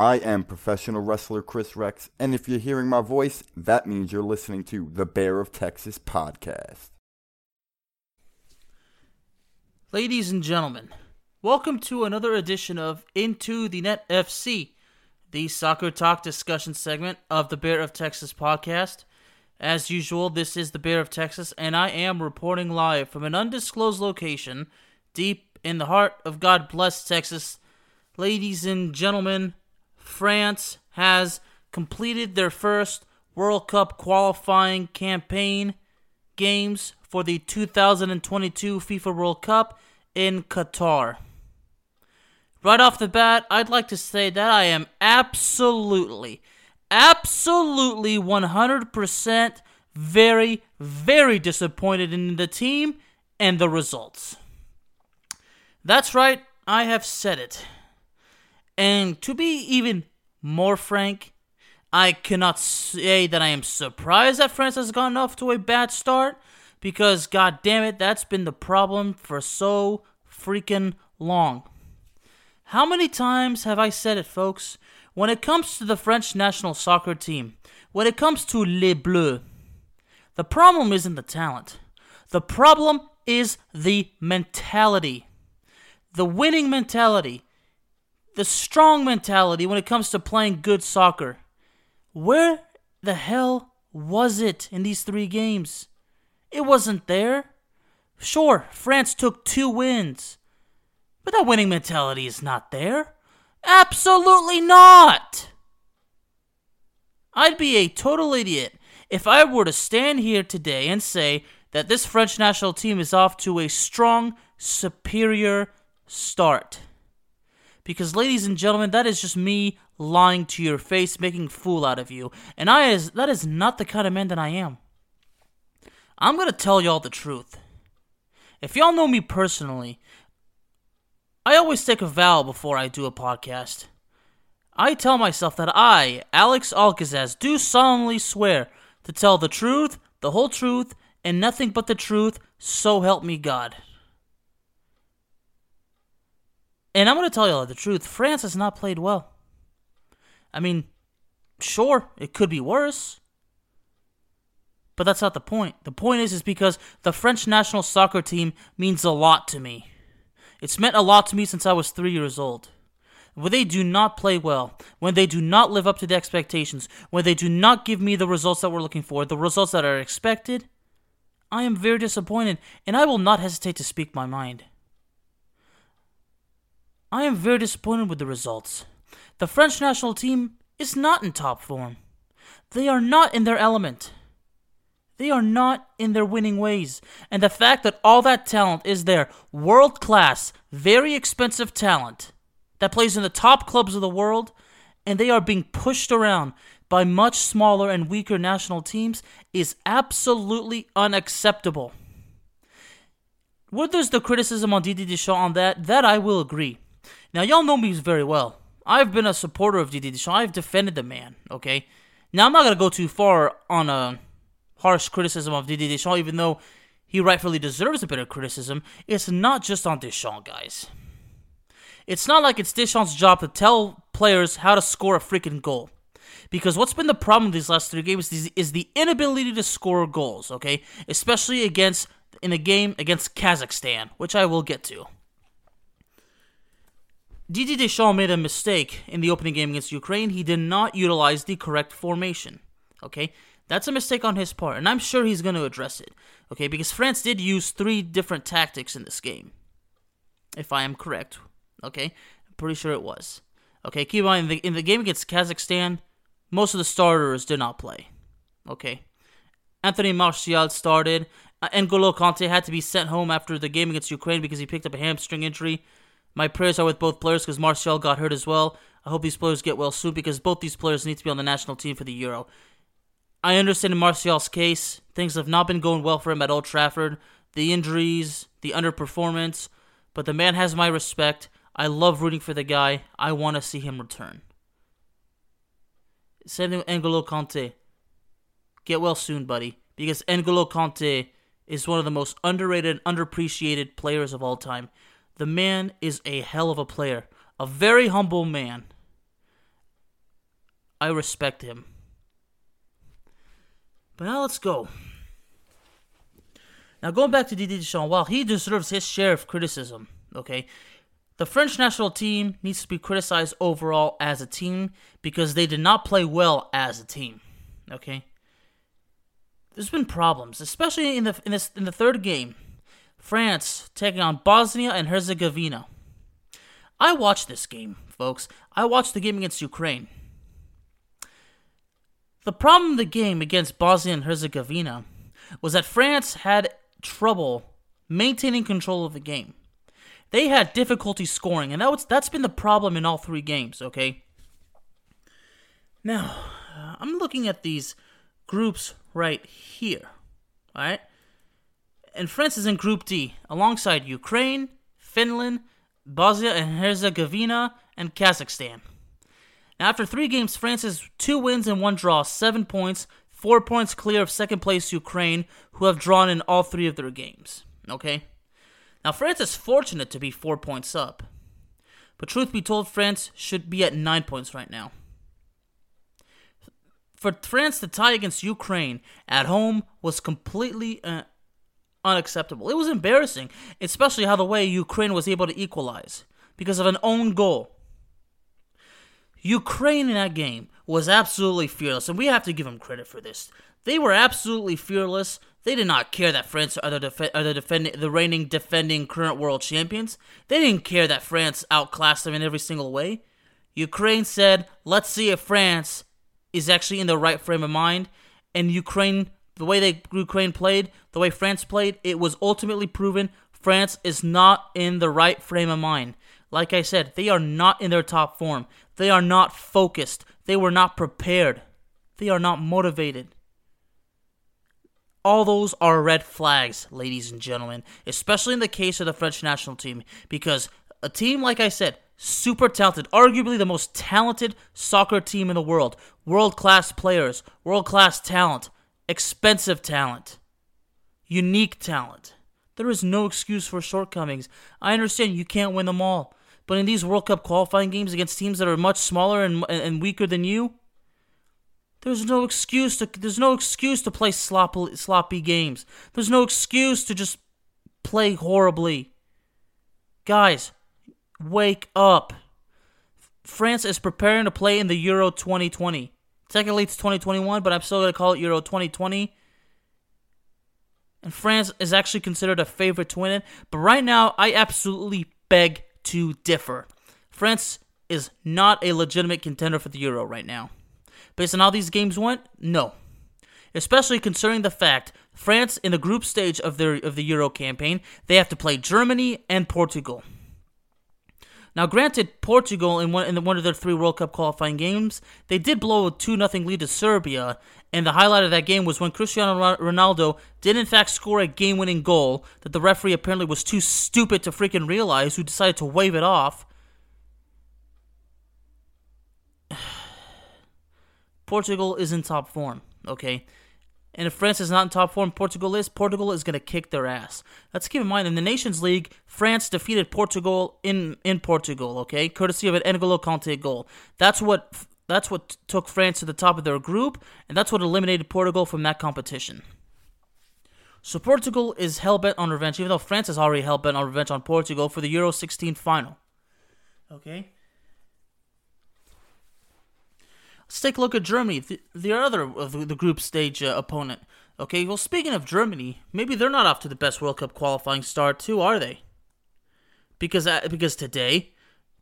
I am professional wrestler Chris Rex, and if you're hearing my voice, that means you're listening to the Bear of Texas podcast. Ladies and gentlemen, welcome to another edition of Into the Net FC, the soccer talk discussion segment of the Bear of Texas podcast. As usual, this is the Bear of Texas, and I am reporting live from an undisclosed location deep in the heart of God bless Texas. Ladies and gentlemen, France has completed their first World Cup qualifying campaign games for the 2022 FIFA World Cup in Qatar. Right off the bat, I'd like to say that I am absolutely, absolutely 100% very, very disappointed in the team and the results. That's right, I have said it. And to be even more frank, I cannot say that I am surprised that France has gotten off to a bad start because, god damn it, that's been the problem for so freaking long. How many times have I said it, folks? When it comes to the French national soccer team, when it comes to Les Bleus, the problem isn't the talent. The problem is the mentality. The winning mentality. The strong mentality when it comes to playing good soccer. Where the hell was it in these three games? It wasn't there. Sure, France took two wins, but that winning mentality is not there. Absolutely not! I'd be a total idiot if I were to stand here today and say that this French national team is off to a strong, superior start. Because, ladies and gentlemen, that is just me lying to your face, making fool out of you. And I is that is not the kind of man that I am. I'm gonna tell y'all the truth. If y'all know me personally, I always take a vow before I do a podcast. I tell myself that I, Alex Alcazaz, do solemnly swear to tell the truth, the whole truth, and nothing but the truth, so help me God. And I'm going to tell y'all the truth France has not played well. I mean, sure, it could be worse. But that's not the point. The point is is because the French national soccer team means a lot to me. It's meant a lot to me since I was 3 years old. When they do not play well, when they do not live up to the expectations, when they do not give me the results that we're looking for, the results that are expected, I am very disappointed and I will not hesitate to speak my mind. I am very disappointed with the results. The French national team is not in top form. They are not in their element. They are not in their winning ways. And the fact that all that talent is there, world class, very expensive talent, that plays in the top clubs of the world, and they are being pushed around by much smaller and weaker national teams, is absolutely unacceptable. Where there's the criticism on Didier Deschamps on that, that I will agree. Now, y'all know me very well. I've been a supporter of Didier Deschamps. I've defended the man, okay? Now, I'm not going to go too far on a harsh criticism of Didier Deschamps, even though he rightfully deserves a bit of criticism. It's not just on Deschamps, guys. It's not like it's Deschamps' job to tell players how to score a freaking goal. Because what's been the problem these last three games is, is the inability to score goals, okay? Especially against in a game against Kazakhstan, which I will get to. Didier Deschamps made a mistake in the opening game against Ukraine. He did not utilize the correct formation. Okay? That's a mistake on his part, and I'm sure he's going to address it. Okay? Because France did use three different tactics in this game. If I am correct. Okay? I'm pretty sure it was. Okay, keep in mind, in the, in the game against Kazakhstan, most of the starters did not play. Okay? Anthony Martial started. Uh, N'Golo Kante had to be sent home after the game against Ukraine because he picked up a hamstring injury. My prayers are with both players because Martial got hurt as well. I hope these players get well soon because both these players need to be on the national team for the Euro. I understand in Martial's case, things have not been going well for him at Old Trafford. The injuries, the underperformance, but the man has my respect. I love rooting for the guy. I want to see him return. Same thing with N'Golo Kante. Get well soon, buddy, because N'Golo Kante is one of the most underrated and underappreciated players of all time. The man is a hell of a player, a very humble man. I respect him. But now let's go. Now going back to Didier Deschamps, while he deserves his share of criticism, okay, the French national team needs to be criticized overall as a team because they did not play well as a team. Okay, there's been problems, especially in the in this in the third game. France taking on Bosnia and Herzegovina. I watched this game, folks. I watched the game against Ukraine. The problem in the game against Bosnia and Herzegovina was that France had trouble maintaining control of the game. They had difficulty scoring, and that was, that's been the problem in all three games, okay? Now, I'm looking at these groups right here, alright? And France is in Group D, alongside Ukraine, Finland, Bosnia and Herzegovina, and Kazakhstan. Now, after three games, France has two wins and one draw, seven points, four points clear of second place Ukraine, who have drawn in all three of their games. Okay? Now, France is fortunate to be four points up. But truth be told, France should be at nine points right now. For France to tie against Ukraine at home was completely uh, unacceptable. It was embarrassing, especially how the way Ukraine was able to equalize because of an own goal. Ukraine in that game was absolutely fearless, and we have to give them credit for this. They were absolutely fearless. They did not care that France are the, def- are the defending, the reigning defending current world champions. They didn't care that France outclassed them in every single way. Ukraine said, "Let's see if France is actually in the right frame of mind." And Ukraine, the way they Ukraine played, the way France played, it was ultimately proven France is not in the right frame of mind. Like I said, they are not in their top form. They are not focused. They were not prepared. They are not motivated. All those are red flags, ladies and gentlemen, especially in the case of the French national team, because a team, like I said, super talented, arguably the most talented soccer team in the world, world class players, world class talent, expensive talent, unique talent. There is no excuse for shortcomings. I understand you can't win them all. But in these World Cup qualifying games against teams that are much smaller and, and weaker than you, there's no excuse to there's no excuse to play sloppy sloppy games. There's no excuse to just play horribly. Guys, wake up. France is preparing to play in the Euro 2020. Technically it's 2021, but I'm still going to call it Euro 2020. And France is actually considered a favorite to win it. But right now, I absolutely beg to differ. France is not a legitimate contender for the Euro right now. Based on how these games went, no. Especially considering the fact France in the group stage of their of the Euro campaign, they have to play Germany and Portugal. Now, granted, Portugal in one in one of their three World Cup qualifying games, they did blow a two 0 lead to Serbia, and the highlight of that game was when Cristiano Ronaldo did in fact score a game-winning goal that the referee apparently was too stupid to freaking realize, who decided to wave it off. Portugal is in top form, okay? And if France is not in top form, Portugal is. Portugal is going to kick their ass. Let's keep in mind, in the Nations League, France defeated Portugal in, in Portugal, okay? Courtesy of an N'Golo Kante goal. That's what that's what took France to the top of their group, and that's what eliminated Portugal from that competition. So Portugal is hell bent on revenge, even though France is already hell bent on revenge on Portugal for the Euro 16 final. Okay. Let's take a look at Germany, the, the other the group stage uh, opponent. Okay, well, speaking of Germany, maybe they're not off to the best World Cup qualifying start, too, are they? Because uh, because today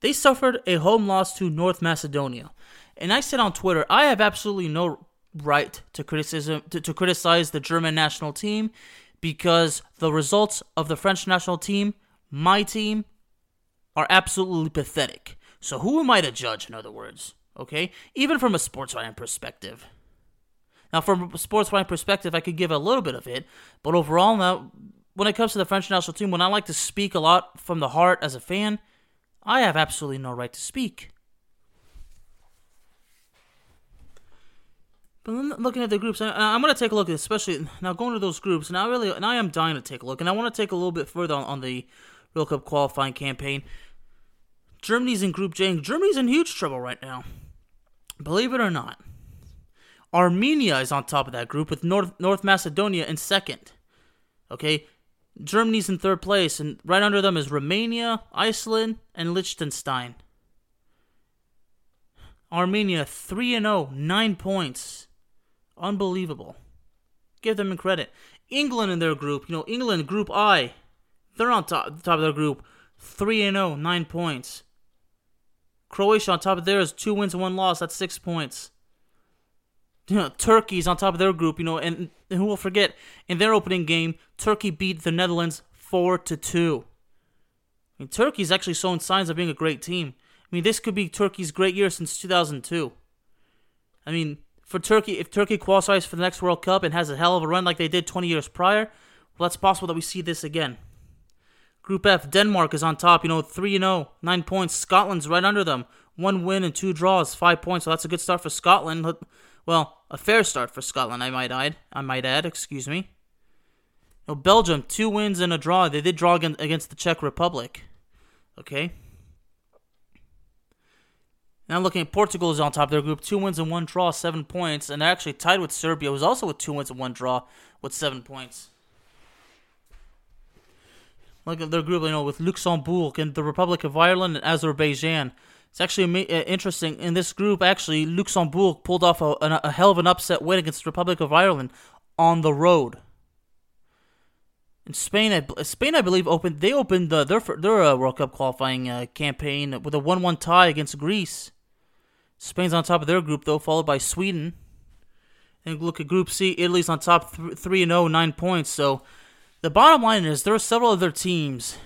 they suffered a home loss to North Macedonia, and I said on Twitter, I have absolutely no right to criticism to, to criticize the German national team because the results of the French national team, my team, are absolutely pathetic. So who am I to judge? In other words, okay, even from a sports writing perspective. Now, from a sports writing perspective, I could give a little bit of it, but overall, now when it comes to the French national team, when I like to speak a lot from the heart as a fan, I have absolutely no right to speak. But looking at the groups, I, am going to take a look, especially now going to those groups, and I really, and I am dying to take a look, and I want to take a little bit further on, on the World Cup qualifying campaign. Germany's in Group J, Germany's in huge trouble right now. Believe it or not, Armenia is on top of that group with North North Macedonia in second. Okay, Germany's in third place, and right under them is Romania, Iceland, and Liechtenstein. Armenia 3 0, 9 points. Unbelievable. Give them credit. England in their group, you know, England, Group I, they're on top, top of their group, 3 0, 9 points. Croatia on top of theirs, 2 wins and 1 loss, that's 6 points. You know, Turkey's on top of their group, you know, and, and who will forget, in their opening game, Turkey beat the Netherlands 4 to 2. I mean, Turkey's actually showing signs of being a great team. I mean, this could be Turkey's great year since 2002. I mean, for Turkey, if Turkey qualifies for the next World Cup and has a hell of a run like they did 20 years prior, well, it's possible that we see this again. Group F, Denmark is on top, you know, 3 0, 9 points. Scotland's right under them. One win and two draws, 5 points. So that's a good start for Scotland. Well, a fair start for Scotland, I might add. I might add, excuse me. You know, Belgium, two wins and a draw. They did draw against the Czech Republic. Okay. Now looking at Portugal is on top of their group, two wins and one draw, seven points, and they're actually tied with Serbia, who's also with two wins and one draw with seven points. At their group, you know, with Luxembourg and the Republic of Ireland and Azerbaijan. It's actually uh, interesting. In this group, actually, Luxembourg pulled off a, a, a hell of an upset win against the Republic of Ireland on the road. In Spain, I, Spain, I believe, opened they opened their their uh, World Cup qualifying uh, campaign with a one-one tie against Greece. Spain's on top of their group, though, followed by Sweden. And look at Group C. Italy's on top, th- 3 and 0, 9 points. So the bottom line is there are several other teams,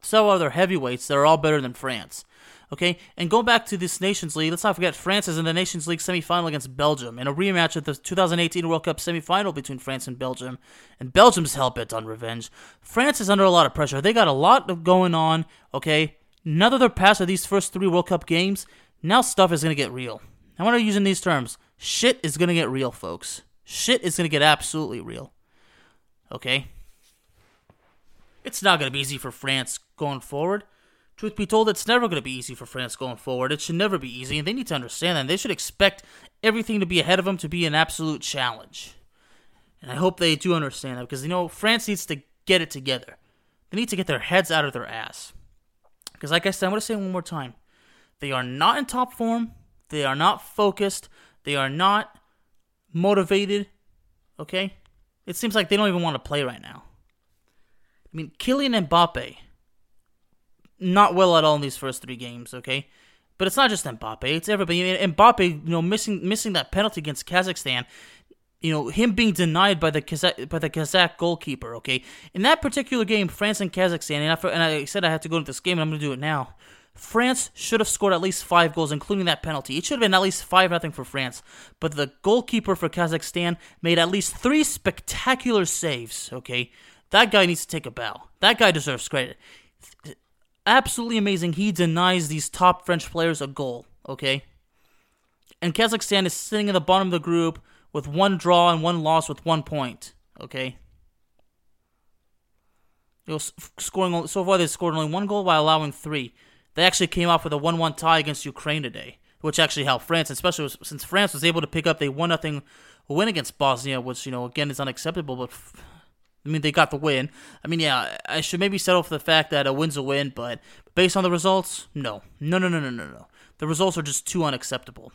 several other heavyweights that are all better than France. Okay, and going back to this Nations League, let's not forget France is in the Nations League semifinal against Belgium in a rematch of the 2018 World Cup semifinal between France and Belgium. And Belgium's hell bent on revenge. France is under a lot of pressure. They got a lot going on. Okay, none of their past of these first three World Cup games now stuff is going to get real. I want to use in these terms. Shit is going to get real, folks. Shit is going to get absolutely real. Okay? It's not going to be easy for France going forward. Truth be told, it's never going to be easy for France going forward. It should never be easy, and they need to understand that. They should expect everything to be ahead of them to be an absolute challenge. And I hope they do understand that because, you know, France needs to get it together. They need to get their heads out of their ass. Because, like I said, I'm going to say it one more time. They are not in top form. They are not focused. They are not motivated. Okay? It seems like they don't even want to play right now. I mean, Kylian Mbappe, not well at all in these first three games, okay? But it's not just Mbappe, it's everybody. Mbappe, you know, missing missing that penalty against Kazakhstan, you know, him being denied by the Kazakh, by the Kazakh goalkeeper, okay? In that particular game, France and Kazakhstan, and I, and I said I had to go into this game, and I'm going to do it now. France should have scored at least five goals, including that penalty. It should have been at least 5 nothing for France. But the goalkeeper for Kazakhstan made at least three spectacular saves, okay? That guy needs to take a bow. That guy deserves credit. Absolutely amazing. He denies these top French players a goal, okay? And Kazakhstan is sitting in the bottom of the group with one draw and one loss with one point, okay? You know, scoring so far they scored only one goal while allowing three. They actually came off with a 1 1 tie against Ukraine today, which actually helped France, especially since France was able to pick up a 1 0 win against Bosnia, which, you know, again is unacceptable, but I mean, they got the win. I mean, yeah, I should maybe settle for the fact that a win's a win, but based on the results, no. No, no, no, no, no, no. The results are just too unacceptable.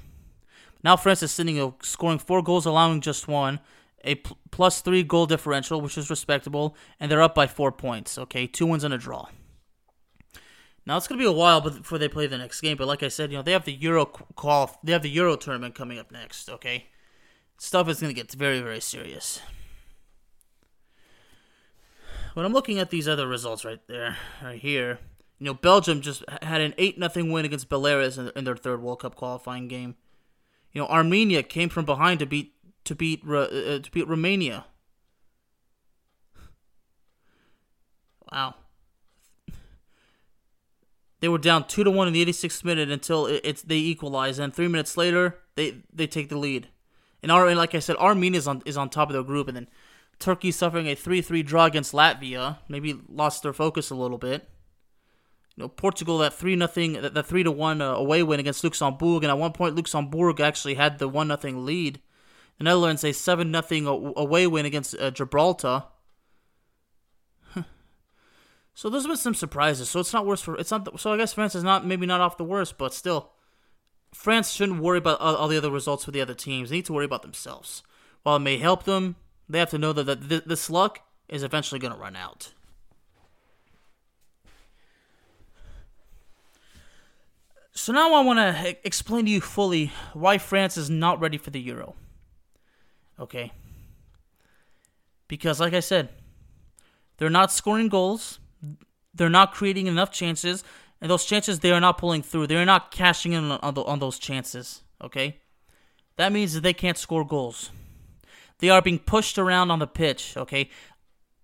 Now France is sitting uh, scoring four goals, allowing just one, a pl- plus three goal differential, which is respectable, and they're up by four points. Okay, two wins and a draw. Now it's gonna be a while before they play the next game, but like I said, you know they have the Euro call, they have the Euro tournament coming up next. Okay, stuff is gonna get very very serious. When I'm looking at these other results right there, right here, you know Belgium just had an eight nothing win against Belarus in, in their third World Cup qualifying game. You know Armenia came from behind to beat to beat uh, to beat Romania. Wow. They were down two to one in the 86th minute until it, it's they equalize, and three minutes later they they take the lead. And, our, and like I said, Armenia is on is on top of their group, and then Turkey suffering a three three draw against Latvia, maybe lost their focus a little bit. You know, Portugal that three nothing that the three to one uh, away win against Luxembourg, and at one point Luxembourg actually had the one nothing lead. The Netherlands a seven nothing away win against uh, Gibraltar. So there's been some surprises. So it's not worse for it's not. So I guess France is not maybe not off the worst, but still, France shouldn't worry about all the other results for the other teams. They need to worry about themselves. While it may help them, they have to know that, that th- this luck is eventually going to run out. So now I want to explain to you fully why France is not ready for the Euro. Okay? Because, like I said, they're not scoring goals. They're not creating enough chances, and those chances they are not pulling through. They are not cashing in on, the, on those chances. Okay, that means that they can't score goals. They are being pushed around on the pitch. Okay,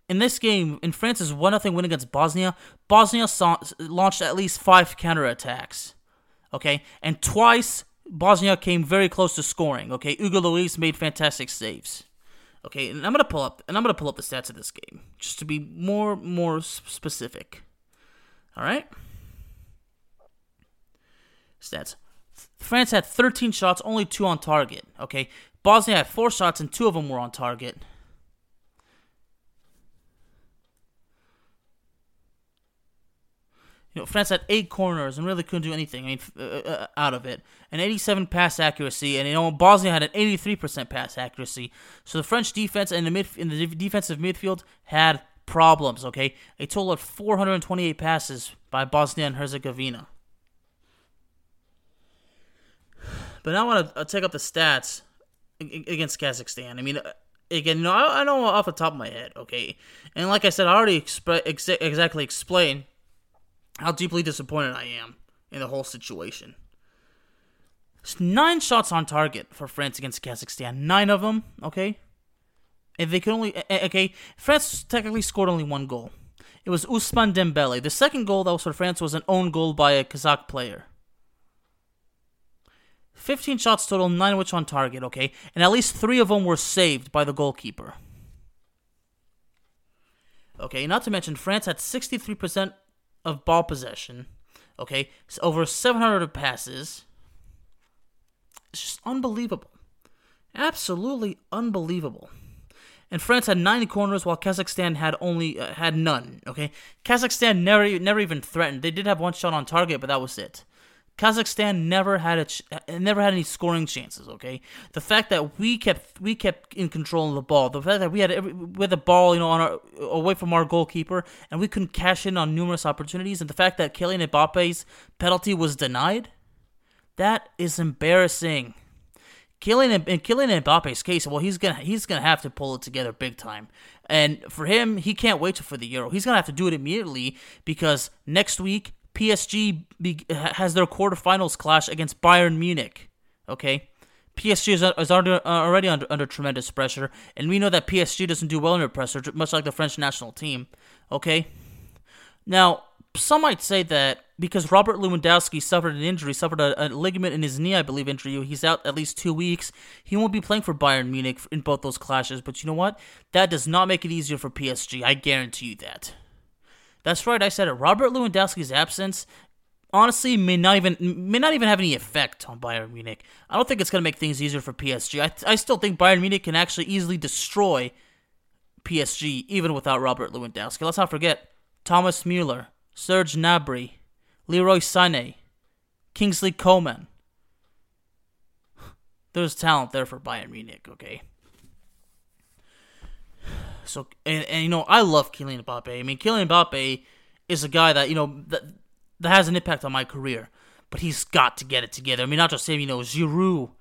in this game, in France's one nothing win against Bosnia, Bosnia saw, launched at least five counterattacks. Okay, and twice Bosnia came very close to scoring. Okay, Hugo Lloris made fantastic saves. Okay, and I'm gonna pull up and I'm gonna pull up the stats of this game just to be more more specific. All right. Stats. France had 13 shots, only two on target. Okay, Bosnia had four shots and two of them were on target. You know, France had eight corners and really couldn't do anything. I mean, uh, uh, out of it, an 87 pass accuracy, and you know Bosnia had an 83% pass accuracy. So the French defense and the mid in the defensive midfield had problems. Okay, a total of 428 passes by Bosnia and Herzegovina. But now I want to take up the stats against Kazakhstan. I mean, uh, again, know, I, I know off the top of my head, okay, and like I said, I already ex- exactly explained how deeply disappointed I am in the whole situation. There's nine shots on target for France against Kazakhstan. Nine of them, okay? And they could only, okay, France technically scored only one goal. It was Ousmane Dembele. The second goal that was for France was an own goal by a Kazakh player. 15 shots total, 9 of which on target, okay? And at least 3 of them were saved by the goalkeeper. Okay, not to mention, France had 63% of ball possession. Okay, so over 700 passes. It's just unbelievable. Absolutely unbelievable. And France had 90 corners while Kazakhstan had only uh, had none. Okay, Kazakhstan never never even threatened. They did have one shot on target, but that was it. Kazakhstan never had a ch- uh, never had any scoring chances. Okay, the fact that we kept we kept in control of the ball, the fact that we had every, we had the ball, you know, on our away from our goalkeeper, and we couldn't cash in on numerous opportunities, and the fact that Kylian Mbappe's penalty was denied, that is embarrassing. Kylian in Kylian Mbappe's case, well, he's gonna he's gonna have to pull it together big time. And for him, he can't wait for the Euro. He's gonna have to do it immediately because next week PSG be, has their quarterfinals clash against Bayern Munich. Okay, PSG is, is under, uh, already under, under tremendous pressure, and we know that PSG doesn't do well under pressure, much like the French national team. Okay, now some might say that because Robert Lewandowski suffered an injury, suffered a, a, ligament in his knee, I believe, injury. He's out at least two weeks. He won't be playing for Bayern Munich in both those clashes. But you know what? That does not make it easier for PSG. I guarantee you that. That's right, I said it. Robert Lewandowski's absence honestly may not even may not even have any effect on Bayern Munich. I don't think it's going to make things easier for PSG. I, I still think Bayern Munich can actually easily destroy PSG even without Robert Lewandowski. Let's not forget Thomas Mueller, Serge Gnabry, Leroy Sané, Kingsley Coman. There's talent there for Bayern Munich, okay? So and, and you know I love Kylian Mbappe. I mean Kylian Mbappe is a guy that you know that that has an impact on my career, but he's got to get it together. I mean not just him, you know Giroud,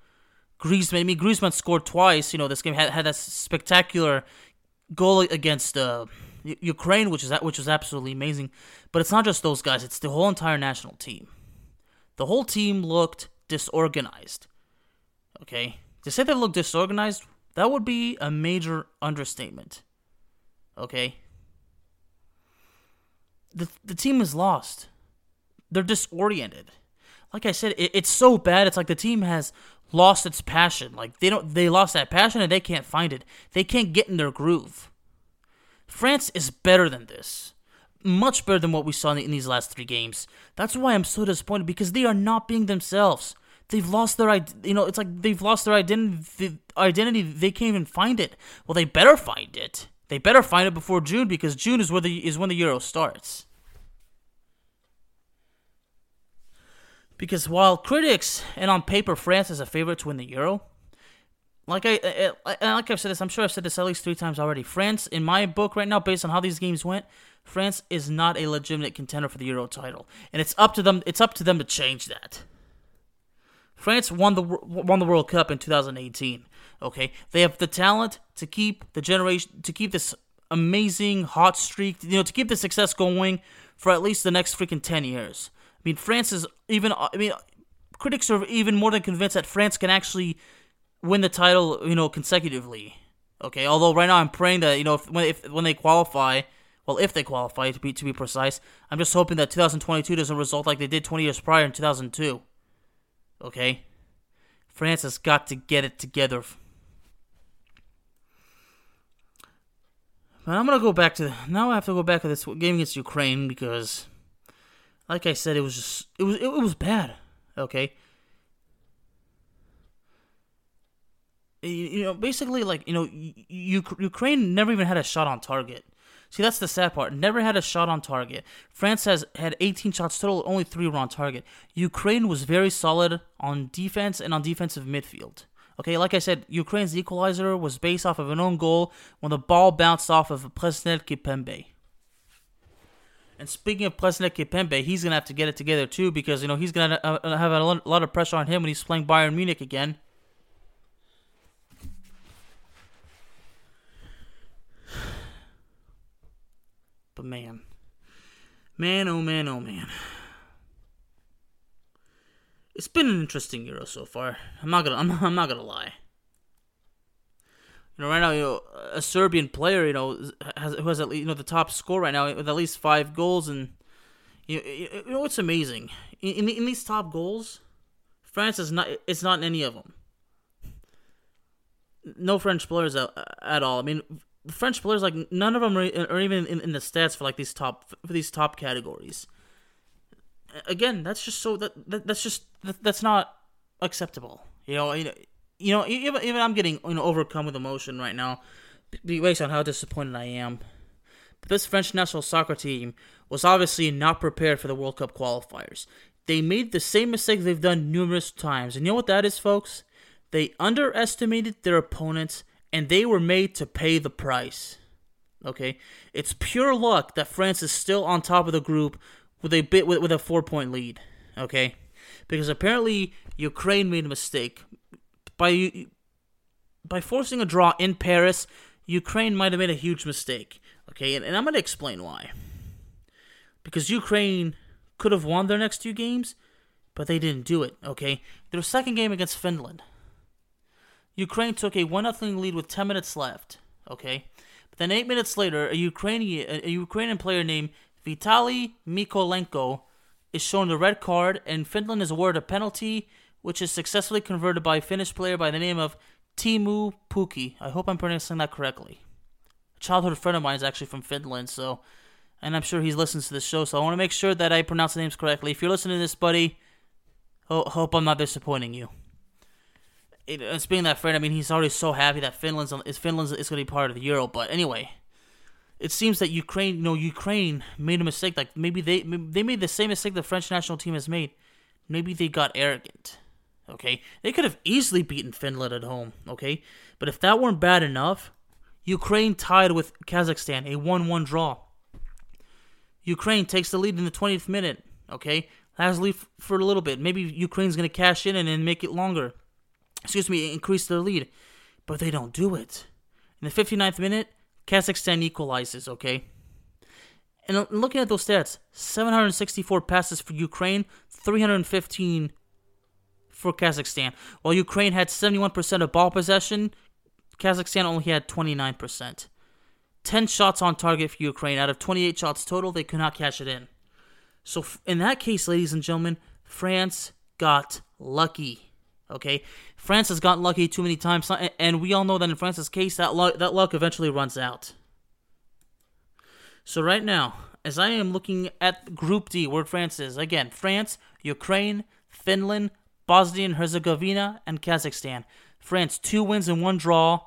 Griezmann. I mean Griezmann scored twice. You know this game had had that spectacular goal against uh, Ukraine, which is which was absolutely amazing. But it's not just those guys; it's the whole entire national team. The whole team looked disorganized. Okay, to say they looked disorganized, that would be a major understatement. Okay. The the team is lost. They're disoriented. Like I said, it, it's so bad. It's like the team has lost its passion. Like they don't they lost that passion and they can't find it. They can't get in their groove. France is better than this. Much better than what we saw in these last three games. That's why I'm so disappointed because they are not being themselves. They've lost their, you know, it's like they've lost their identity. Identity they can't even find it. Well, they better find it. They better find it before June because June is where the is when the Euro starts. Because while critics and on paper France is a favorite to win the Euro, like I, I, I, like I've said this, I'm sure I've said this at least three times already. France, in my book right now, based on how these games went, France is not a legitimate contender for the Euro title, and it's up to them. It's up to them to change that. France won the won the World Cup in 2018. Okay, they have the talent to keep the generation to keep this amazing hot streak. You know, to keep the success going for at least the next freaking 10 years. I mean, France is even. I mean, critics are even more than convinced that France can actually win the title. You know, consecutively. Okay, although right now I'm praying that you know if when if when they qualify, well, if they qualify to be to be precise, I'm just hoping that 2022 doesn't result like they did 20 years prior in 2002. Okay, France has got to get it together. But I'm gonna go back to now. I have to go back to this game against Ukraine because, like I said, it was just it was it, was bad. Okay. You know, basically, like you know, Ukraine never even had a shot on target. See, that's the sad part. Never had a shot on target. France has had 18 shots total, only three were on target. Ukraine was very solid on defense and on defensive midfield. Okay, like I said, Ukraine's equalizer was based off of an own goal when the ball bounced off of Presnel Kimpembe. And speaking of Presnel Kimpembe, he's gonna have to get it together too because you know he's gonna have uh, a lot of pressure on him when he's playing Bayern Munich again. But man, man, oh man, oh man it's been an interesting Euro so far. I'm not gonna I'm, I'm not gonna lie. You know, right now, you know, a Serbian player, you know, has who has at least, you know the top score right now with at least five goals, and you you know it's amazing. In, in, in these top goals, France is not it's not in any of them. No French players at, at all. I mean, French players like none of them are, are even in, in the stats for like these top for these top categories again, that's just so that, that that's just that, that's not acceptable. You know, you know, even even I'm getting you know overcome with emotion right now, based on how disappointed I am. But this French national soccer team was obviously not prepared for the World Cup qualifiers. They made the same mistake they've done numerous times, and you know what that is, folks? They underestimated their opponents, and they were made to pay the price. Okay, it's pure luck that France is still on top of the group with a bit with, with a four point lead. Okay, because apparently Ukraine made a mistake by by forcing a draw in Paris. Ukraine might have made a huge mistake. Okay, and, and I'm gonna explain why. Because Ukraine could have won their next two games, but they didn't do it. Okay, their second game against Finland. Ukraine took a 1 0 lead with 10 minutes left. Okay, but then 8 minutes later, a Ukrainian, a Ukrainian player named Vitaly Mykolenko is shown the red card, and Finland is awarded a penalty, which is successfully converted by a Finnish player by the name of Teemu Pukki. I hope I'm pronouncing that correctly. A childhood friend of mine is actually from Finland, so, and I'm sure he listens to the show, so I want to make sure that I pronounce the names correctly. If you're listening to this, buddy, ho- hope I'm not disappointing you. It, uh, speaking that friend, I mean, he's already so happy that Finland's is Finland's is going to be part of the Euro. But anyway, it seems that Ukraine, you know, Ukraine made a mistake. Like maybe they they made the same mistake the French national team has made. Maybe they got arrogant. Okay, they could have easily beaten Finland at home. Okay, but if that weren't bad enough, Ukraine tied with Kazakhstan, a one-one draw. Ukraine takes the lead in the 20th minute. Okay, has lead for a little bit. Maybe Ukraine's gonna cash in and then make it longer. Excuse me, increase their lead, but they don't do it. In the 59th minute, Kazakhstan equalizes, okay? And looking at those stats 764 passes for Ukraine, 315 for Kazakhstan. While Ukraine had 71% of ball possession, Kazakhstan only had 29%. 10 shots on target for Ukraine. Out of 28 shots total, they could not cash it in. So, in that case, ladies and gentlemen, France got lucky. Okay, France has gotten lucky too many times, and we all know that in France's case, that luck, that luck eventually runs out. So right now, as I am looking at Group D, where France is, again, France, Ukraine, Finland, Bosnia and Herzegovina, and Kazakhstan. France two wins and one draw,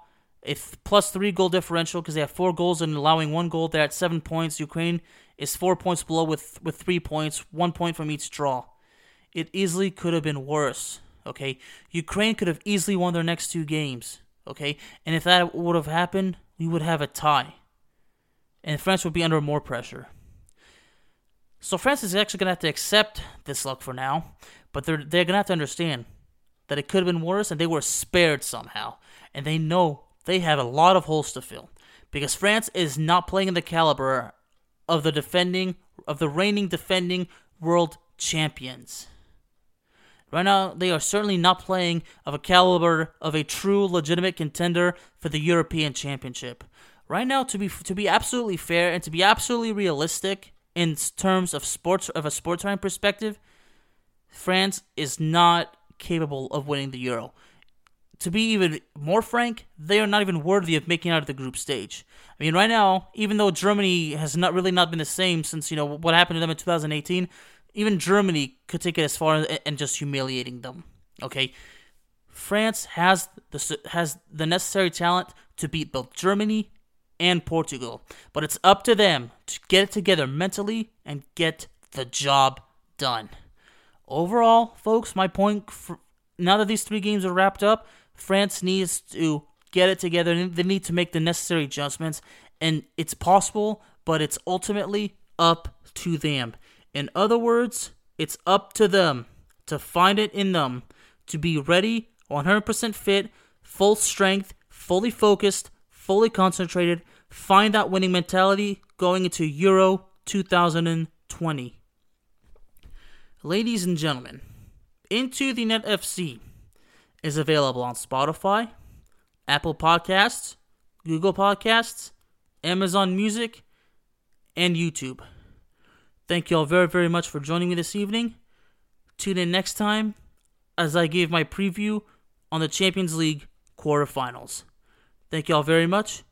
th- plus three goal differential because they have four goals and allowing one goal. They're at seven points. Ukraine is four points below with with three points, one point from each draw. It easily could have been worse. Okay, Ukraine could have easily won their next two games. Okay, and if that would have happened, we would have a tie, and France would be under more pressure. So France is actually gonna have to accept this luck for now, but they're they're gonna have to understand that it could have been worse, and they were spared somehow, and they know they have a lot of holes to fill because France is not playing in the caliber of the defending of the reigning defending world champions. Right now, they are certainly not playing of a caliber of a true legitimate contender for the European Championship. Right now, to be to be absolutely fair and to be absolutely realistic in terms of sports of a sports time perspective, France is not capable of winning the Euro. To be even more frank, they are not even worthy of making out of the group stage. I mean, right now, even though Germany has not really not been the same since you know what happened to them in 2018, even Germany could take it as far and just humiliating them. Okay, France has the has the necessary talent to beat both Germany and Portugal, but it's up to them to get it together mentally and get the job done. Overall, folks, my point for, now that these three games are wrapped up, France needs to get it together. They need to make the necessary adjustments, and it's possible, but it's ultimately up to them. In other words, it's up to them to find it in them to be ready, 100% fit, full strength, fully focused, fully concentrated, find that winning mentality going into Euro 2020. Ladies and gentlemen, Into the Net FC is available on Spotify, Apple Podcasts, Google Podcasts, Amazon Music, and YouTube. Thank you all very, very much for joining me this evening. Tune in next time as I give my preview on the Champions League quarterfinals. Thank you all very much.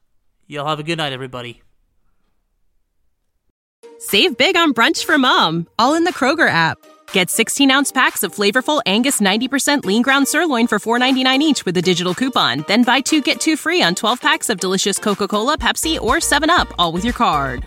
Y'all have a good night, everybody. Save big on brunch for mom, all in the Kroger app. Get 16 ounce packs of flavorful Angus 90% lean ground sirloin for $4.99 each with a digital coupon. Then buy two get two free on 12 packs of delicious Coca Cola, Pepsi, or 7UP, all with your card.